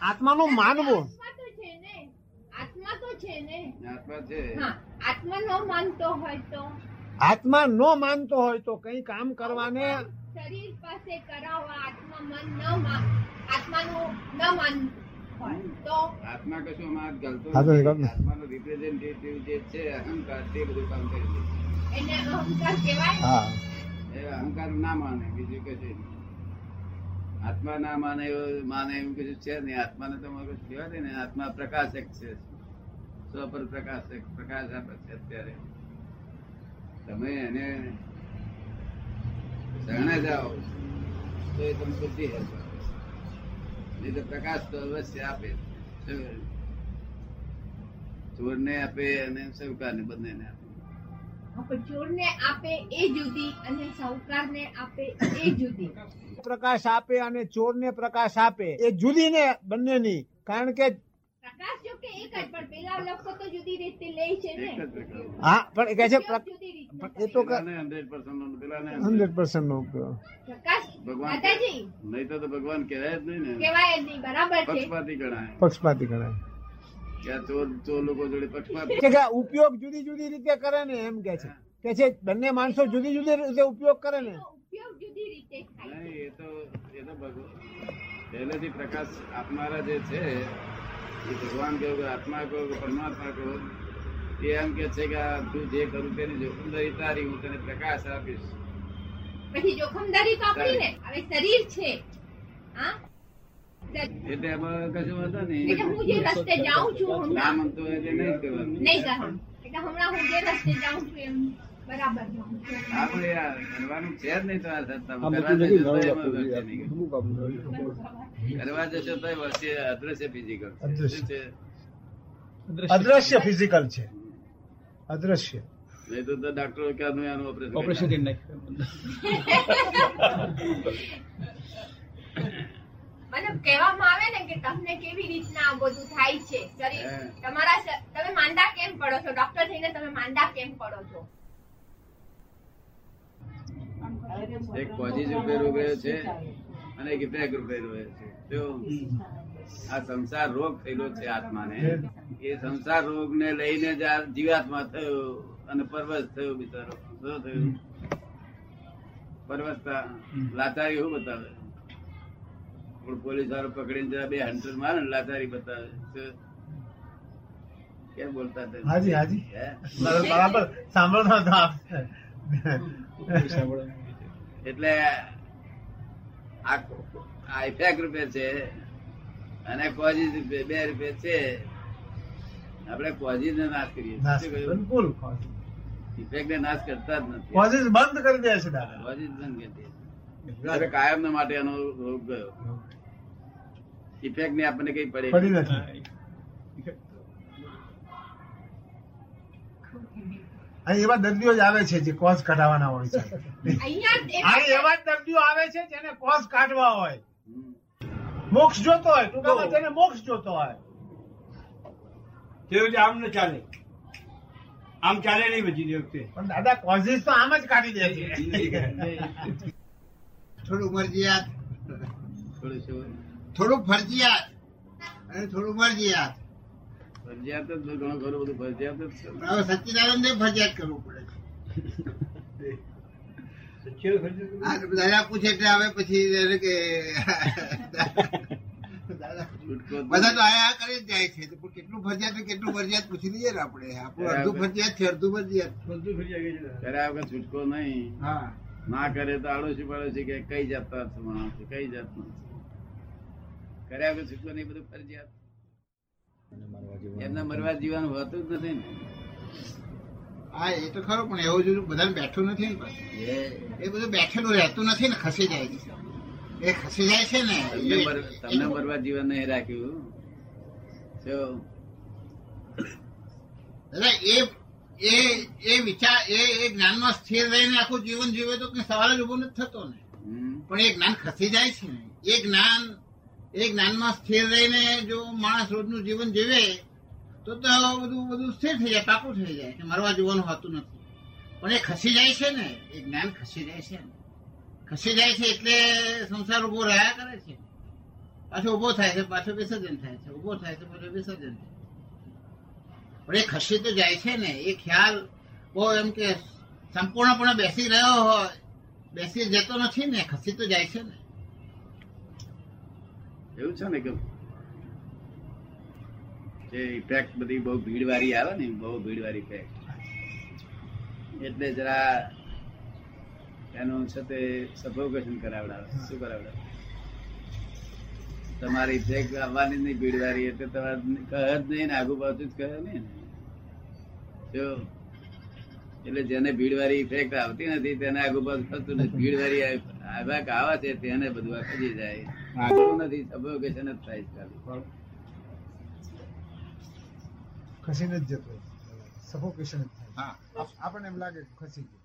આત્માનું માનવું. આત્મા તો છે ને. આત્મા છે આત્મા છે. હા આત્મા નો માનતો હોય તો. આત્મા ન માનતો હોય તો કઈ કામ કરવાને શરીર પાસે કરાવવા આત્મા મન ન આત્માનું ન માન આત્મા કશું. આત્માનો રિપ્રેઝેન્ટેટિવ જે છે અહંકાર તે બધું કામ કરી દે. એને અહંકાર કહેવાય? હા. એ અહંકાર ના માને બીજું કશું. આત્મા ના માને માને એવું કશું છે નહીં, આત્માને તો મગજ કહેવાય ને, આત્મા પ્રકાશક છે. સ્વપર પ્રકાશક, પ્રકાશ આપે છે અત્યારે. તમે એને શરણે જાઓ તો એ તમે બુદ્ધિ હશે. નહીં તો પ્રકાશ તો અવશ્ય આપે ચોરને આપે અને સૌકારને બંનેને આપે. ચોરને આપે એ જુદી અને સાહુકારને આપે એ જુદી. પ્રકાશ આપે અને ચોરને પ્રકાશ આપે. એ જુદી ને બંનેની. કારણ કે પ્રકાશ જો કે એક જ પણ પેલા લોકો તો જુદી રીતે લે છે ને. હા પણ કે છે એ તો પેલાને 100% નો, પેલાને 100%. હંડ્રેડ પર્સન્ટ નો પ્રકાશ ભગવાન નહીં તો તો ભગવાન કહેવાય જ નહીં ને. કહેવાય જ નહીં બરાબર છે. પક્ષપાતી ગણાય. પક્ષપાતી ગણાય. ઉપયોગ જુદી જુદી રીતે કરે ને એમ કે છે. કે છે બંને માણસો જુદી જુદી રીતે ઉપયોગ કરે ને. ઉપયોગ જુદી રીતે થાય નહીં એ તો એ તો પહેલેથી પ્રકાશ આપનારા જે છે એ ભગવાન કહો કે આત્મા કહો કે પરમાત્મા કહો એ એમ કે છે કે આ તું જે કરું તેની જોખમદારી તારી હું તને પ્રકાશ આપીશ. પછી જોખમદારી તો આપણી ને. હવે શરીર છે. હા? એટલે એમાં કશું વાંધો એટલે નહીં હું જે રસ્તે જાઉં છું ના મનતો હોય તે નહીં જ કરવાનું નહીં કરવાનું એટલે હમણાં હું જે રસ્તે જાઉં છું એમ બરાબર આપણે કરવાનું છે જ નહીં તો આ. કરવા જશો અદ્રશ્ય ફિઝિકલ અદ્રશ્ય. ફિઝિકલ છે? અદ્રશ્ય. નહીં તો તો ડાક્ટરો ઓપરેશન ઓપરેશન કરી નાખ્યું મને કહેવામાં આવે ને કે તમને કેવી રીતના આ બધું થાય છે? શરીર. તમારા તમે માંદા કેમ પડો છો? ડોક્ટર થઈને તમે માંદા કેમ પડો છો? એક પોઝિટિવ રૂપે રોગ છે અને એક ઇફેક્ટ રૂપે રહ્યો છે. જો આ સંસાર રોગ થયેલો છે આત્માને એ સંસાર રોગ ને લઈને જ આ જીવાત્મા થયો અને પરવશ થયો બિચારો. શું થયું? પરવશતા લાચારી એવું બતાવે? પણ પોલીસ વાળો પકડીને જરા બે હંટર મારે ને લાચારી બતાવે. કેમ બોલતા હતા? હાજી, હાજી. બરાબર સાંભળો એટલે આ આ ઇફેક્ટ રૂપે છે અને કોઝિસ રૂપે બે રૂપે છે. આપણે કોઝિસ ને નાશ કરીએ નાશ બિલકુલ ઇફેક્ટ ને નાશ કરતા જ નથી. કોઝિસ બંધ કરી દે છે દાદા. કોઝિસ બંધ કરી દે. કાયમ માટે એનો રોગ ગયો. ઇફેક્ટ ને આપણને કઈ પડે પડી નથી. એવા દર્દીઓ જ આવે છે જે કોસ કાઢવાના હોય છે. એવા જ દર્દીઓ આવે છે જેને કોસ કાઢવા હોય. મોક્ષ જોતો હોય ટૂંકામાં તેને મોક્ષ જોતો હોય. તે વખતે આમ ન ચાલે. આમ ચાલે નહીં બધી વખતે. પણ દાદા કોઝિસ તો આમ જ કાઢી દે છે. થોડું મરજિયાત થોડું થોડું ફરજિયાત. અને થોડું મરજિયાત ફરજિયાત જ ઘણું ખરું બધું ફરજિયાત જ. હવે સચ્ચિદાનંદ ફરજિયાત કરવું પડે છે. દાદા પૂછે એટલે હવે પછી કે બધા તો આયા કરી જ જાય છે. તો કેટલું ફરજિયાત કેટલું ફરજિયાત પૂછી લઈએ ને આપણે. આપણું અડધું ફરજિયાત છે અડધું ફરજિયાત. કર્યા વગર છૂટકો નહીં. હા. ના કરે તો આડોશી પાડોશી કે કઈ જાતના છો કઈ જાતના છો? કર્યા વગર છૂટકો નહીં બધું ફરજિયાત. એમના મરવા જીવાનું હોતું જ નથી ને. હા એ તો ખરું પણ એવું જોયું બધાને બેઠું નથી ને એ- એ બધું બેઠેલું રહેતું નથી ને ખસી જાય છે. એ ખસી જાય છે ને તમને મરવા જીવન નહીં રાખ્યું. જો. એ એ એ વિચાર એ એ જ્ઞાનમાં સ્થિર રહીને આખું જીવન જીવે તો કઈ સવાલ જ ઊભો નથી થતો ને. પણ એ જ્ઞાન ખસી જાય છે ને. એ જ્ઞાન એ જ્ઞાનમાં સ્થિર રહીને જો માણસ રોજનું જીવન જીવે, તો તો બધું બધું સ્થિર થઈ જાય, પાકું થઈ જાય, કે મરવા જોવાનું હોતું નથી. પણ એ ખસી જાય છે ને, એ જ્ઞાન ખસી જાય છે. ખસી જાય છે એટલે સંસાર ઊભો રહ્યા કરે છે. પાછો ઊભો થાય છે, પાછો વિસર્જન થાય છે, ઊભો થાય છે, પાછો વિસર્જન થાય પણ એ ખસી તો જાય છે ને, એ ખ્યાલ બહુ એમ કે સંપૂર્ણપણે બેસી રહ્યો હોય, બેસી જતો નથી ને, ખસી તો જાય છે ને. એવું છે ને કે જે ઇફેક્ટ બધી બહુ ભીડ વાળી આવે ને બહુ ભીડ વાળી ઇફેક્ટ એટલે જરા એનું છે તે સફોકેશન કરાવડાવે. શું કરાવડાવે? તમારી ઇફેક્ટ આવવાની નહીં ભીડ વાળી એટલે તમારે કહે જ નહીં ને આગુ પાછું જ કહે નહીં ને. જો એટલે જેને ભીડ વાળી ઇફેક્ટ આવતી નથી તેને આગુ પાછું થતું નથી. ભીડ આવે છે તેને બધું આ જાય. આગળ નથી સફોકેશન જ થાય ખાલી ખસીને જ જતો સફોકેશન જ થાય હા આપણને એમ લાગે ખસી ગયો.